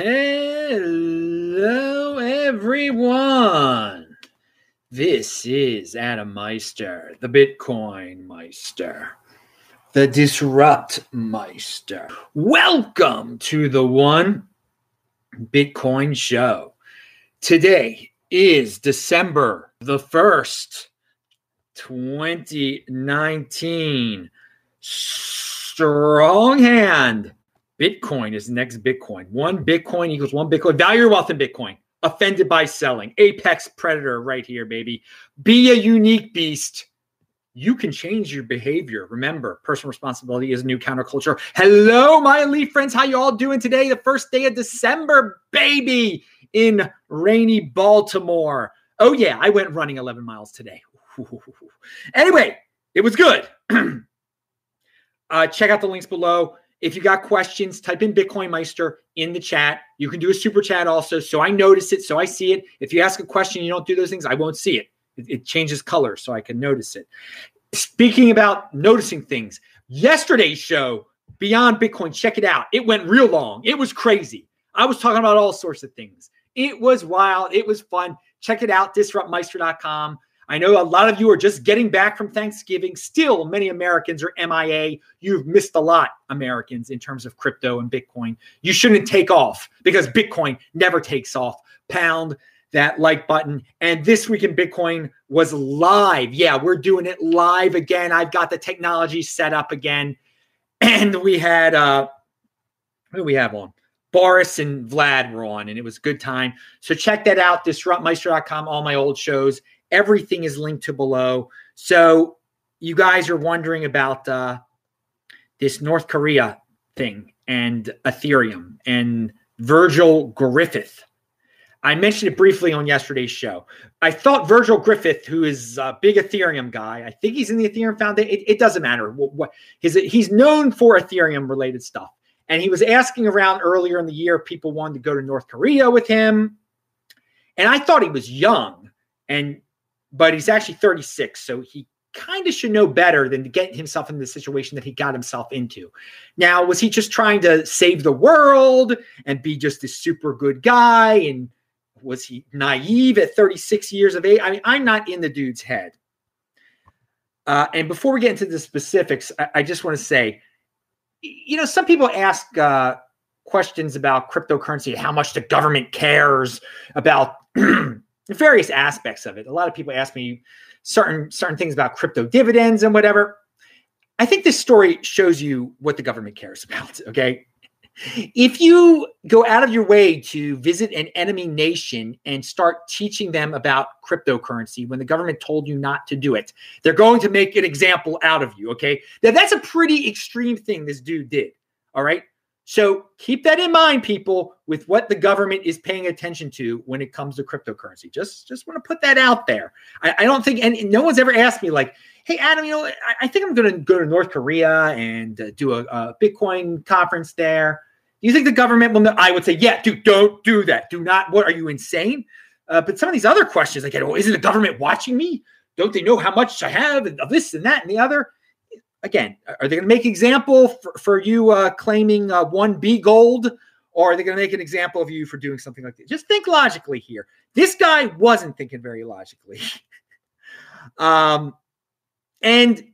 Hello, everyone. This is Adam Meister, the Bitcoin Meister, the Disrupt Meister. Welcome to the One Bitcoin Show. Today is December the 1st, 2019. Strong hand. Bitcoin is next Bitcoin. One Bitcoin equals one Bitcoin. Value your wealth in Bitcoin. Offended by selling. Apex predator right here, baby. Be a unique beast. You can change your behavior. Remember, personal responsibility is a new counterculture. Hello, my elite friends. How you all doing today? The first day of December, baby, in rainy Baltimore. Oh, yeah, I went running 11 miles today. anyway, it was good. uh, check out the links below. If you got questions, type in Bitcoin Meister in the chat. You can do a super chat also. So I notice it, so I see it. If you ask a question, you don't do those things, I won't see it. It, it changes color so I can notice it. Speaking about noticing things, yesterday's show, Beyond Bitcoin, check it out. It went real long. It was crazy. I was talking about all sorts of things. It was wild. It was fun. Check it out, disruptmeister.com. I know a lot of you are just getting back from Thanksgiving. Still, many Americans are MIA. You've missed a lot, Americans, in terms of crypto and Bitcoin. You shouldn't take off because Bitcoin never takes off. Pound that like button. And this week in Bitcoin was live. Yeah, we're doing it live again. I've got the technology set up again. And we had uh who do we have on? Boris and Vlad were on, and it was a good time. So check that out, disruptmeister.com, all my old shows. Everything is linked to below. So you guys are wondering about uh, this North Korea thing and Ethereum and Virgil Griffith. I mentioned it briefly on yesterday's show. I thought Virgil Griffith, who is a big Ethereum guy, I think he's in the Ethereum Foundation. It, it doesn't matter what, what his, he's known for Ethereum related stuff. And he was asking around earlier in the year, if people wanted to go to North Korea with him. And I thought he was young. And but he's actually 36, so he kind of should know better than to get himself in the situation that he got himself into. Now, was he just trying to save the world and be just a super good guy? And was he naive at 36 years of age? I mean, I'm not in the dude's head. Uh, and before we get into the specifics, I, I just want to say, you know, some people ask uh, questions about cryptocurrency, how much the government cares about various aspects of it. A lot of people ask me certain certain things about crypto dividends and whatever. I think this story shows you what the government cares about. Okay. If you go out of your way to visit an enemy nation and start teaching them about cryptocurrency when the government told you not to do it, they're going to make an example out of you. Okay. Now, that's a pretty extreme thing this dude did. All right. So keep that in mind, people, with what the government is paying attention to when it comes to cryptocurrency. Just, just want to put that out there. I, I don't think, and no one's ever asked me like, "Hey, Adam, you know, I, I think I'm going to go to North Korea and uh, do a, a, Bitcoin conference there. Do you think the government will?" Know? I would say, "Yeah, dude, don't do that. Do not. What are you insane?" Uh, but some of these other questions, get, "Oh, isn't the government watching me? Don't they know how much I have of this and that and the other?" Again, are they going to make example for, for you uh, claiming uh, one B gold, or are they going to make an example of you for doing something like this? Just think logically here. This guy wasn't thinking very logically, um, and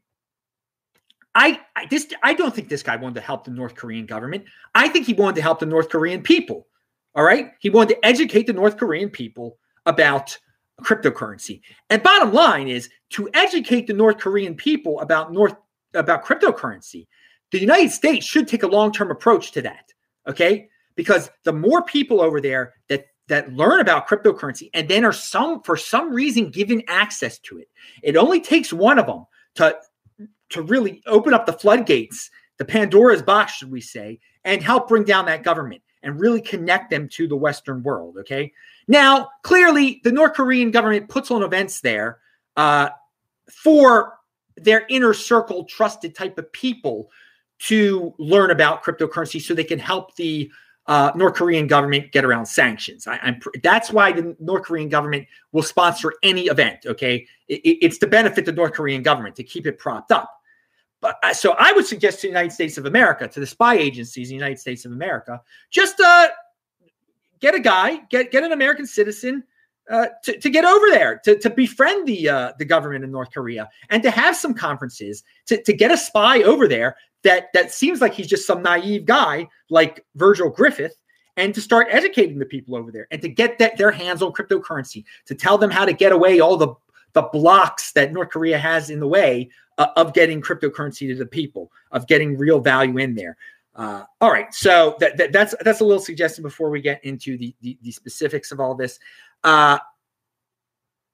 I, I this I don't think this guy wanted to help the North Korean government. I think he wanted to help the North Korean people. All right, he wanted to educate the North Korean people about cryptocurrency. And bottom line is to educate the North Korean people about North about cryptocurrency. The United States should take a long-term approach to that. Okay, because the more people over there that that learn about cryptocurrency and then are some for some reason given access to it, it only takes one of them to to really open up the floodgates, the Pandora's box, should we say, and help bring down that government and really connect them to the Western world. Okay. Now, clearly, the North Korean government puts on events there uh, for their inner circle trusted type of people to learn about cryptocurrency so they can help the uh, North Korean government get around sanctions. I, that's why the North Korean government will sponsor any event. Okay, it, it's to benefit the North Korean government to keep it propped up. But uh, so I would suggest to the United States of America, to the spy agencies in the United States of America, just uh, get a guy, get get an American citizen uh, to, to get over there, to, to befriend the uh, the government in North Korea, and to have some conferences, to, to get a spy over there that that seems like he's just some naive guy like Virgil Griffith, and to start educating the people over there, and to get that their hands on cryptocurrency, to tell them how to get away all the the blocks that North Korea has in the way uh, of getting cryptocurrency to the people, of getting real value in there. Uh, all right, so that, that, that's that's a little suggestion before we get into the, the, the specifics of all this. Uh,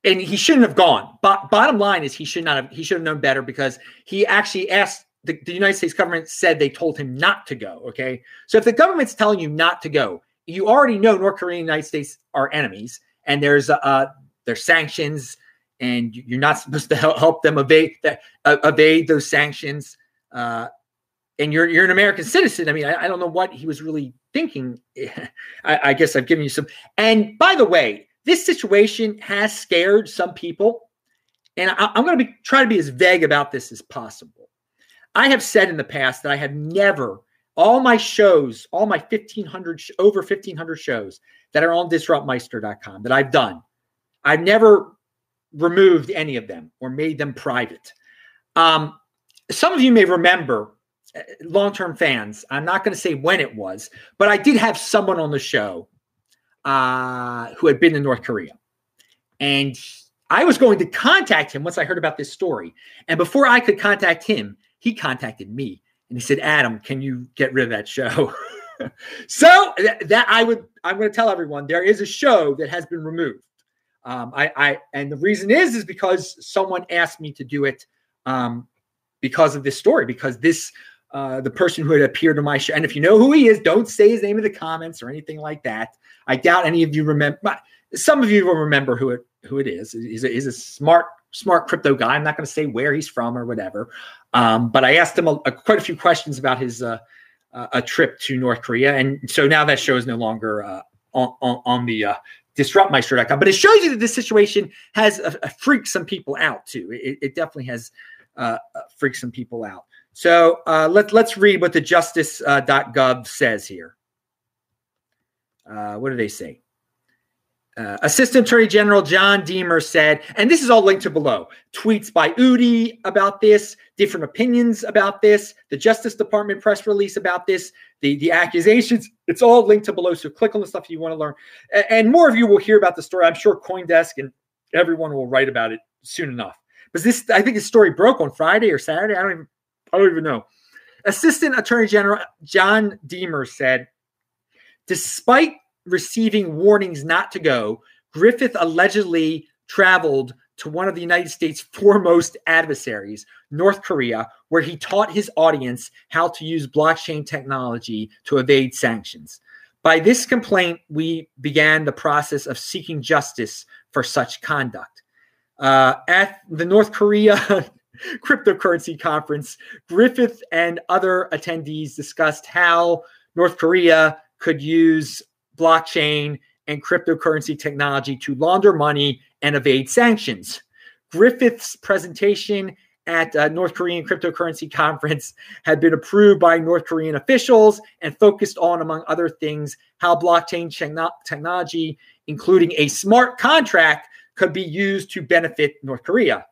and he shouldn't have gone. But bottom line is he should not have. He should have known better because he actually asked the, the United States government said they told him not to go. Okay, so if the government's telling you not to go, you already know North Korea and the United States are enemies, and there's uh there's sanctions, and you're not supposed to help, help them evade that uh, evade those sanctions. Uh, and you're you're an American citizen. I mean, I, I don't know what he was really thinking. I, I, guess I've given you some. And by the way, this situation has scared some people, and I, am going to be try to be as vague about this as possible. I have said in the past that I have never all my shows, all my 1500 over 1500 shows that are on disruptmeister.com that I've done, I've never removed any of them or made them private. Um, some of you may remember long term fans, I'm not going to say when it was, but I did have someone on the show uh, who had been in North Korea. And I was going to contact him once I heard about this story. And before I could contact him, he contacted me and he said, Adam, can you get rid of that show? so that, that, I would, I'm going to tell everyone there is a show that has been removed. Um, I, I, and the reason is, is because someone asked me to do it um, because of this story, because this uh, the person who had appeared on my show. And if you know who he is, don't say his name in the comments or anything like that. I doubt any of you remember. Some of you will remember who it who it is. He's a, he's a smart smart crypto guy. I'm not going to say where he's from or whatever. Um, but I asked him a, a, quite a few questions about his uh, uh, a trip to North Korea, and so now that show is no longer uh, on, on, on the uh, disruptmeister.com. But it shows you that this situation has uh, freaked some people out too. It, it definitely has uh, freaked some people out. So uh, let, let's read what the justice.gov uh, says here. Uh, what do they say? Uh, Assistant Attorney General John Demers said, and this is all linked to below tweets by Udi about this, different opinions about this, the Justice Department press release about this, the, the accusations. It's all linked to below. So click on the stuff you want to learn. And, and more of you will hear about the story. I'm sure Coindesk and everyone will write about it soon enough. But this, I think the story broke on Friday or Saturday. I don't even I don't even know. Assistant Attorney General John Demers said, despite receiving warnings not to go, Griffith allegedly traveled to one of the United States' foremost adversaries, North Korea, where he taught his audience how to use blockchain technology to evade sanctions. By this complaint, we began the process of seeking justice for such conduct. Uh, at the North Korea cryptocurrency conference, Griffith and other attendees discussed how North Korea could use blockchain and cryptocurrency technology to launder money and evade sanctions. Griffith's presentation at a North Korean cryptocurrency conference had been approved by North Korean officials and focused on, among other things, how blockchain technology, including a smart contract, could be used to benefit North Korea.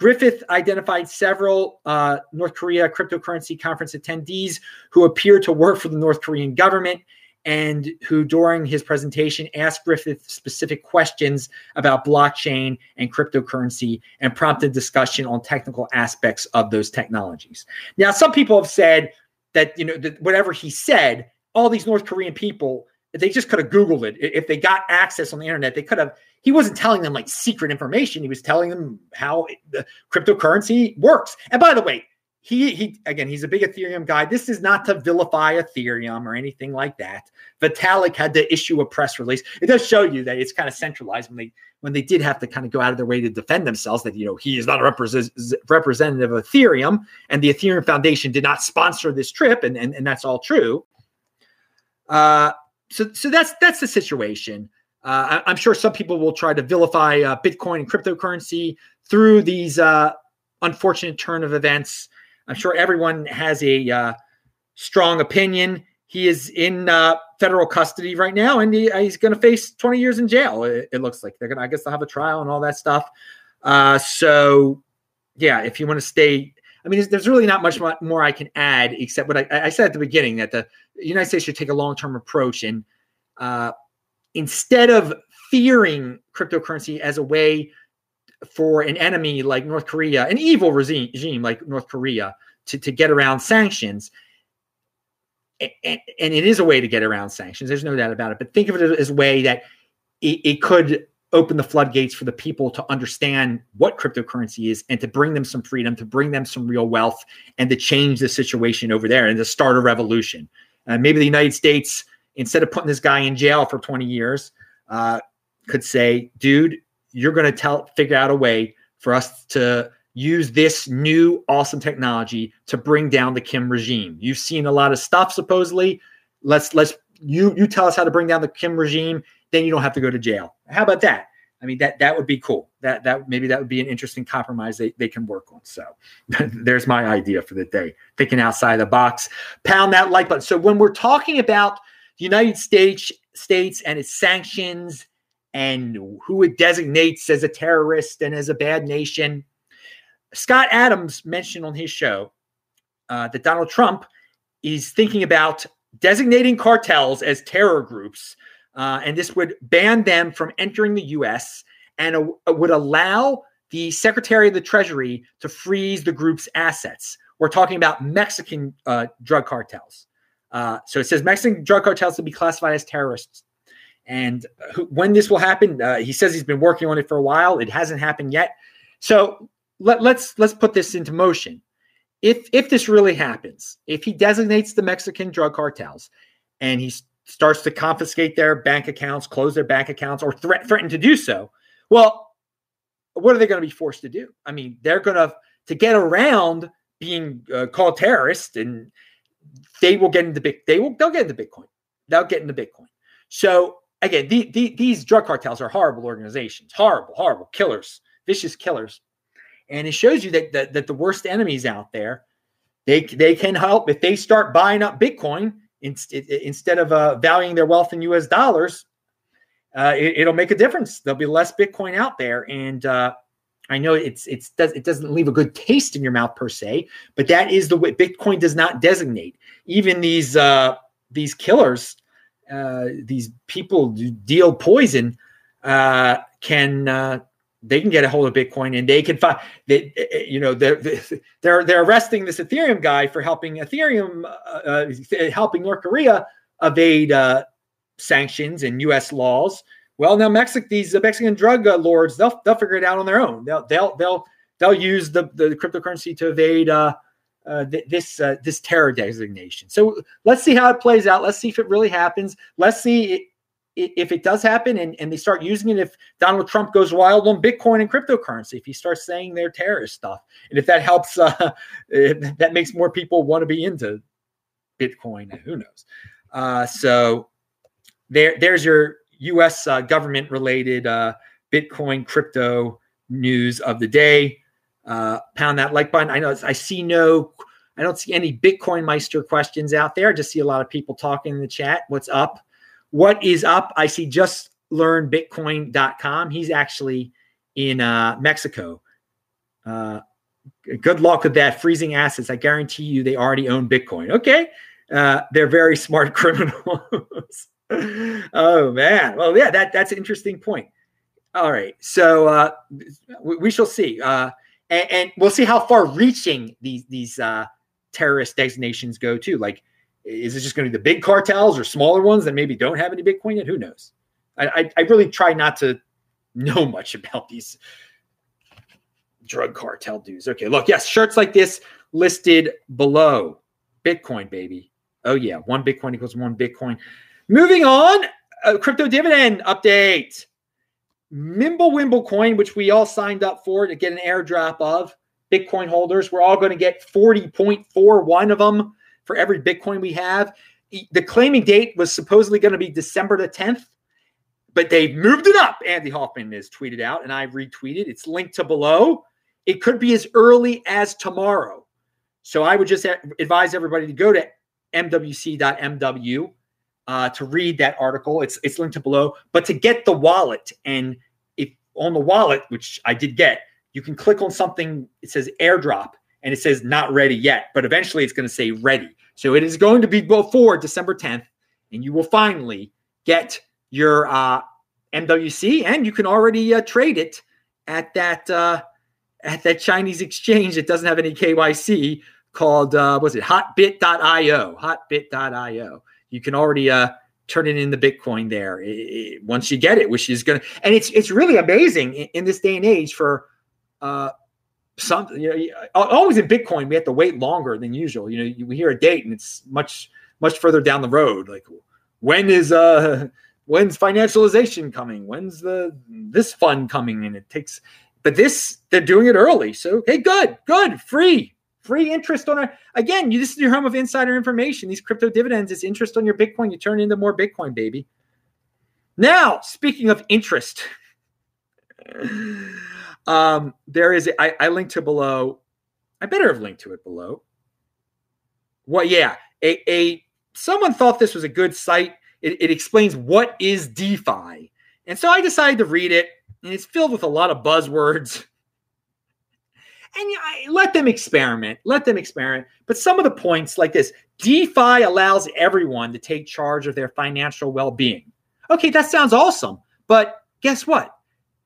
Griffith identified several uh, North Korea cryptocurrency conference attendees who appeared to work for the North Korean government and who, during his presentation, asked Griffith specific questions about blockchain and cryptocurrency and prompted discussion on technical aspects of those technologies. Now, some people have said that you know that whatever he said, all these North Korean people they just could have Googled it. If they got access on the internet, they could have he wasn't telling them like secret information. He was telling them how the cryptocurrency works. And by the way, he he again, he's a big Ethereum guy. This is not to vilify Ethereum or anything like that. Vitalik had to issue a press release. It does show you that it's kind of centralized when they when they did have to kind of go out of their way to defend themselves that you know he is not a represent, representative of Ethereum and the Ethereum Foundation did not sponsor this trip, and and, and that's all true. Uh, so so that's that's the situation. Uh, I, am sure some people will try to vilify uh, Bitcoin and cryptocurrency through these uh, unfortunate turn of events. I'm sure everyone has a uh, strong opinion. He is in uh, federal custody right now, and he, he's going to face 20 years in jail. It, it looks like they're going to. I guess they'll have a trial and all that stuff. Uh, so, yeah, if you want to stay, I mean, there's, really not much more I can add except what I, I said at the beginning that the United States should take a long term approach and uh, instead of fearing cryptocurrency as a way for an enemy like North Korea, an evil regime, regime like North Korea, to, to get around sanctions. And, and, it is a way to get around sanctions. There's no doubt about it. But think of it as a way that it, it could open the floodgates for the people to understand what cryptocurrency is and to bring them some freedom, to bring them some real wealth, and to change the situation over there and to start a revolution. Uh, maybe the United States, instead of putting this guy in jail for 20 years, uh, could say, dude, you're going to tell figure out a way for us to use this new awesome technology to bring down the Kim regime. You've seen a lot of stuff supposedly. Let's let's you you tell us how to bring down the Kim regime, then you don't have to go to jail. How about that? I mean that that would be cool. That that maybe that would be an interesting compromise they, they can work on. So there's my idea for the day. Thinking outside the box. Pound that like button. So when we're talking about the United States states and its sanctions and who it designates as a terrorist and as a bad nation. Scott Adams mentioned on his show uh, that Donald Trump is thinking about designating cartels as terror groups, uh, and this would ban them from entering the U.S. and uh, would allow the Secretary of the Treasury to freeze the group's assets. We're talking about Mexican uh, drug cartels. Uh, so it says Mexican drug cartels to be classified as terrorists. And when this will happen, uh, he says he's been working on it for a while. It hasn't happened yet. So let, let's let's put this into motion. If if this really happens, if he designates the Mexican drug cartels and he starts to confiscate their bank accounts, close their bank accounts, or threat, threaten to do so, well, what are they going to be forced to do? I mean, they're going to to get around being uh, called terrorists, and they will get into big. They will they'll get into Bitcoin. They'll get into Bitcoin. So again, the, the, these drug cartels are horrible organizations, horrible, horrible killers, vicious killers. And it shows you that, that, that the worst enemies out there, they, they can help if they start buying up Bitcoin in, instead of uh, valuing their wealth in US dollars. Uh, it, will make a difference. There'll be less Bitcoin out there, and uh, I know it's it's does it doesn't leave a good taste in your mouth per se, but that is the way Bitcoin does not designate. Even these uh, these killers uh, these people who deal poison uh, can uh, they can get a hold of Bitcoin and they can find that you know they're they're they're arresting this Ethereum guy for helping Ethereum uh, uh, helping North Korea evade uh, sanctions and U.S. laws. Well, now Mexico, these Mexican drug lords, they'll they'll figure it out on their own. They'll they'll they'll they'll use the the cryptocurrency to evade uh, th- this uh, this terror designation. So let's see how it plays out. Let's see if it really happens. Let's see if it does happen and, and they start using it. If Donald Trump goes wild on Bitcoin and cryptocurrency, if he starts saying they're terrorist stuff, and if that helps, uh, if that makes more people want to be into Bitcoin. Who knows? Uh, so there, there's your U.S. Uh, government related uh, Bitcoin crypto news of the day uh, pound that like button. I know I see no, I don't see any Bitcoin Meister questions out there. I just see a lot of people talking in the chat. What's up? What is up? I see just learn bitcoin.com. He's actually in uh, Mexico. Uh, good luck with that freezing assets. I guarantee you they already own Bitcoin. Okay. Uh, they're very smart criminals. oh man. Well, yeah, that that's an interesting point. All right. So uh, we, we shall see. Uh, and, and we'll see how far reaching these these uh, terrorist designations go too. Like, is it just going to be the big cartels or smaller ones that maybe don't have any Bitcoin yet? Who knows? I, I, I really try not to know much about these drug cartel dudes. Okay, look, yes, shirts like this listed below. Bitcoin, baby. Oh yeah, one Bitcoin equals one Bitcoin. Moving on, a crypto dividend update. Mimblewimble coin, which we all signed up for to get an airdrop of Bitcoin holders. We're all going to get 40.41 of them for every Bitcoin we have. The claiming date was supposedly going to be December the 10th, but they moved it up. Andy Hoffman has tweeted out, and I retweeted. It's linked to below. It could be as early as tomorrow. So I would just advise everybody to go to mwc.mw uh, to read that article. It's it's linked to below. But to get the wallet, and if on the wallet, which I did get, you can click on something. It says airdrop, and it says not ready yet. But eventually, it's going to say ready. So it is going to be before December 10th, and you will finally get your uh, MWC, and you can already uh, trade it at that uh, at that Chinese exchange that doesn't have any KYC called uh, was it Hotbit.io? Hotbit.io. You can already uh, turn it into Bitcoin there it, it, once you get it, which is going to and it's it's really amazing in, in, this day and age for uh, something. You know, always in Bitcoin we have to wait longer than usual. You know, you, we hear a date and it's much much further down the road. Like when is uh when's financialization coming? When's the this fund coming? And it takes, but this they're doing it early. So hey, good, good, free, free interest on our again. You this is your home of insider information. These crypto dividends is interest on your Bitcoin. You turn into more Bitcoin, baby. Now, speaking of interest, um, there is I, I linked to below. I better have linked to it below. Well, yeah, a, a someone thought this was a good site it, it explains what is DeFi. And so I decided to read it, and it's filled with a lot of buzzwords. And let them experiment. Let them experiment. But some of the points, like this DeFi allows everyone to take charge of their financial well being. Okay, that sounds awesome. But guess what?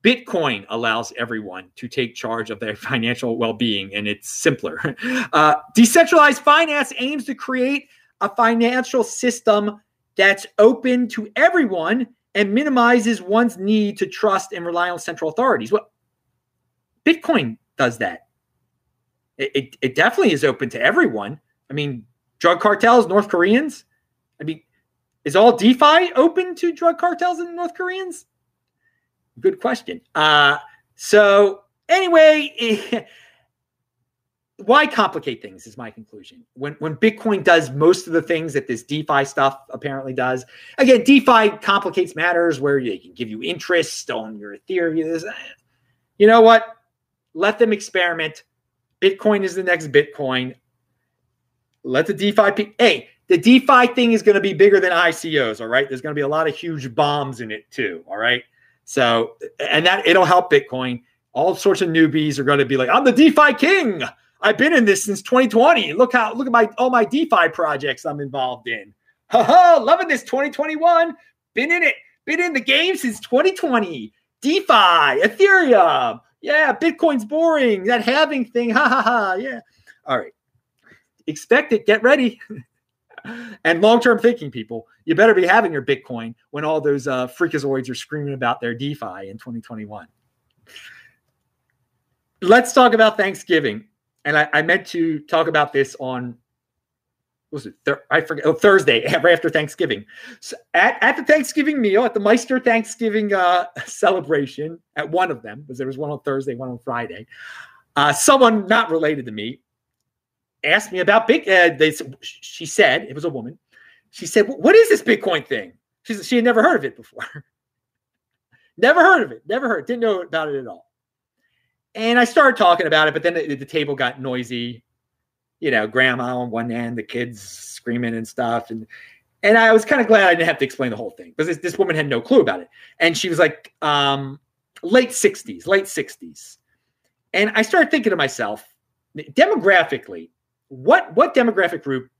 Bitcoin allows everyone to take charge of their financial well being, and it's simpler. Uh, decentralized finance aims to create a financial system that's open to everyone and minimizes one's need to trust and rely on central authorities. Well, Bitcoin does that. It, it, it, definitely is open to everyone. I mean, drug cartels, North Koreans. I mean, is all DeFi open to drug cartels and North Koreans? Good question. Uh, so anyway, why complicate things is my conclusion. When when Bitcoin does most of the things that this DeFi stuff apparently does. Again, DeFi complicates matters where they can give you interest on your Ethereum. You know what? Let them experiment. Bitcoin is the next Bitcoin. Let the DeFi hey, the DeFi thing is going to be bigger than ICOs, all right? There's going to be a lot of huge bombs in it too, all right? So, and that it'll help Bitcoin. All sorts of newbies are going to be like, I'm the DeFi king. I've been in this since 2020. Look how look at my all my DeFi projects I'm involved in. Ha loving this 2021. Been in it, been in the game since 2020. DeFi, Ethereum. Yeah, Bitcoin's boring. That halving thing. Ha ha ha. Yeah. All right. Expect it. Get ready. and long-term thinking, people, you better be having your Bitcoin when all those uh, freakazoids are screaming about their DeFi in 2021. Let's talk about Thanksgiving and I, I, meant to talk about this on was it Thur- I forget oh, Thursday right after Thanksgiving. So at, at the Thanksgiving meal at the Meister Thanksgiving uh, celebration at one of them because there was one on Thursday, one on Friday. Uh, someone not related to me asked me about big. Uh, they she said it was a woman. She said, "What is this Bitcoin thing?" She she had never heard of it before. never heard of it. Never heard. Didn't know about it at all. And I started talking about it, but then the, the table got noisy. You know, grandma on one end, the kids screaming and stuff, and and I was kind of glad I didn't have to explain the whole thing because this, this woman had no clue about it. And she was like, um, late 60s, late 60s. And I started thinking to myself, demographically, what what demographic group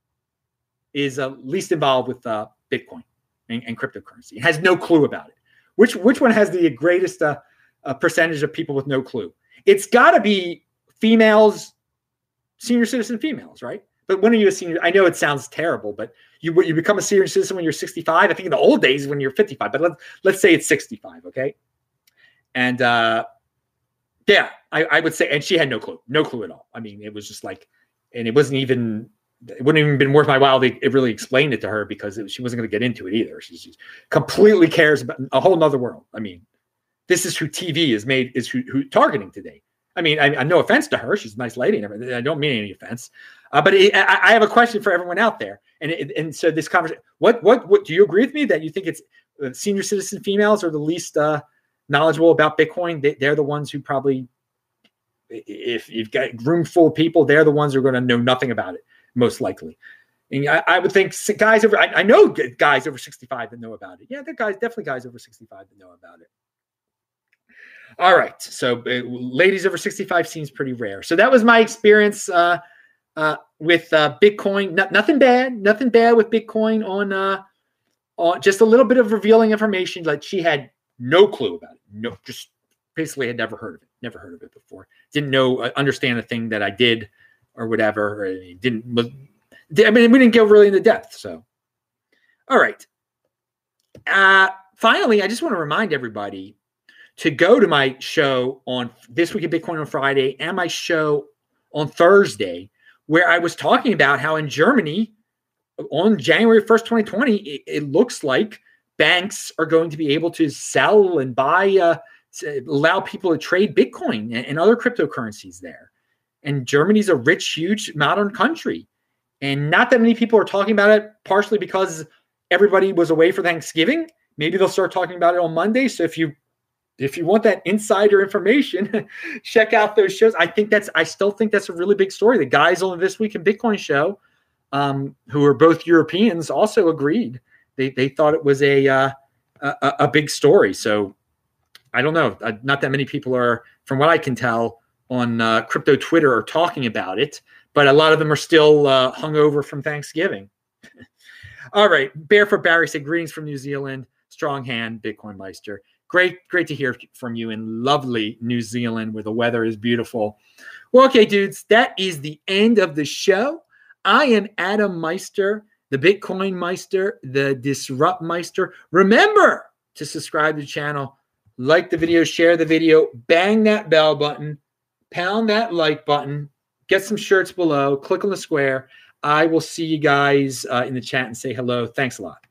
is uh, least involved with uh, Bitcoin and, and, cryptocurrency? Has no clue about it. Which which one has the greatest uh, uh percentage of people with no clue? it's got to be females, senior citizen females, right? But when are you a senior? I know it sounds terrible, but you you become a senior citizen when you're 65. I think in the old days when you're 55, but let's let's say it's 65, okay? And uh, yeah, I, I would say, and she had no clue, no clue at all. I mean, it was just like, and it wasn't even it wouldn't even been worth my while to it really explain it to her because it, she wasn't going to get into it either. She, she completely cares about a whole nother world. I mean, this is who TV is made is who, who targeting today. I mean, I, I, no offense to her, she's a nice lady and everything. I don't mean any offense, uh, but it, I, I, have a question for everyone out there. And it, and so this conversation, what what what do you agree with me that you think it's uh, senior citizen females are the least uh, knowledgeable about Bitcoin? They, they're the ones who probably, if you've got room full of people, they're the ones who are going to know nothing about it, most likely. And I, I would think guys over, I, I, know guys over 65 that know about it. Yeah, there guys, definitely guys over 65 that know about it. All right. So uh, ladies over 65 seems pretty rare. So that was my experience uh, uh, with uh, Bitcoin. No, nothing bad, nothing bad with Bitcoin on, uh, on just a little bit of revealing information. Like she had no clue about it. No, just basically had never heard of it. Never heard of it before. Didn't know, uh, understand the thing that I did or whatever. Didn't, I mean, we didn't go really into depth. So, all right. Uh, finally, I just want to remind everybody to go to my show on this week of Bitcoin on Friday and my show on Thursday, where I was talking about how in Germany on January 1st, 2020, it, it looks like banks are going to be able to sell and buy, uh, allow people to trade Bitcoin and, and other cryptocurrencies there. And Germany's a rich, huge, modern country. And not that many people are talking about it, partially because everybody was away for Thanksgiving. Maybe they'll start talking about it on Monday. So if you if you want that insider information, check out those shows. I think that's I still think that's a really big story. The guys on this week in Bitcoin show, um, who are both Europeans, also agreed. They they thought it was a uh, a, a, big story. So I don't know. Uh, not that many people are, from what I can tell, on uh, crypto Twitter are talking about it, but a lot of them are still uh, hungover from Thanksgiving. All right, Barefoot Barry said greetings from New Zealand. Strong hand, Bitcoin Meister great, great to hear from you in lovely New Zealand where the weather is beautiful. Well, okay, dudes, that is the end of the show. I am Adam Meister, the Bitcoin Meister, the Disrupt Meister. Remember to subscribe to the channel, like the video, share the video, bang that bell button, pound that like button, get some shirts below, click on the square. I will see you guys uh, in the chat and say hello. Thanks a lot.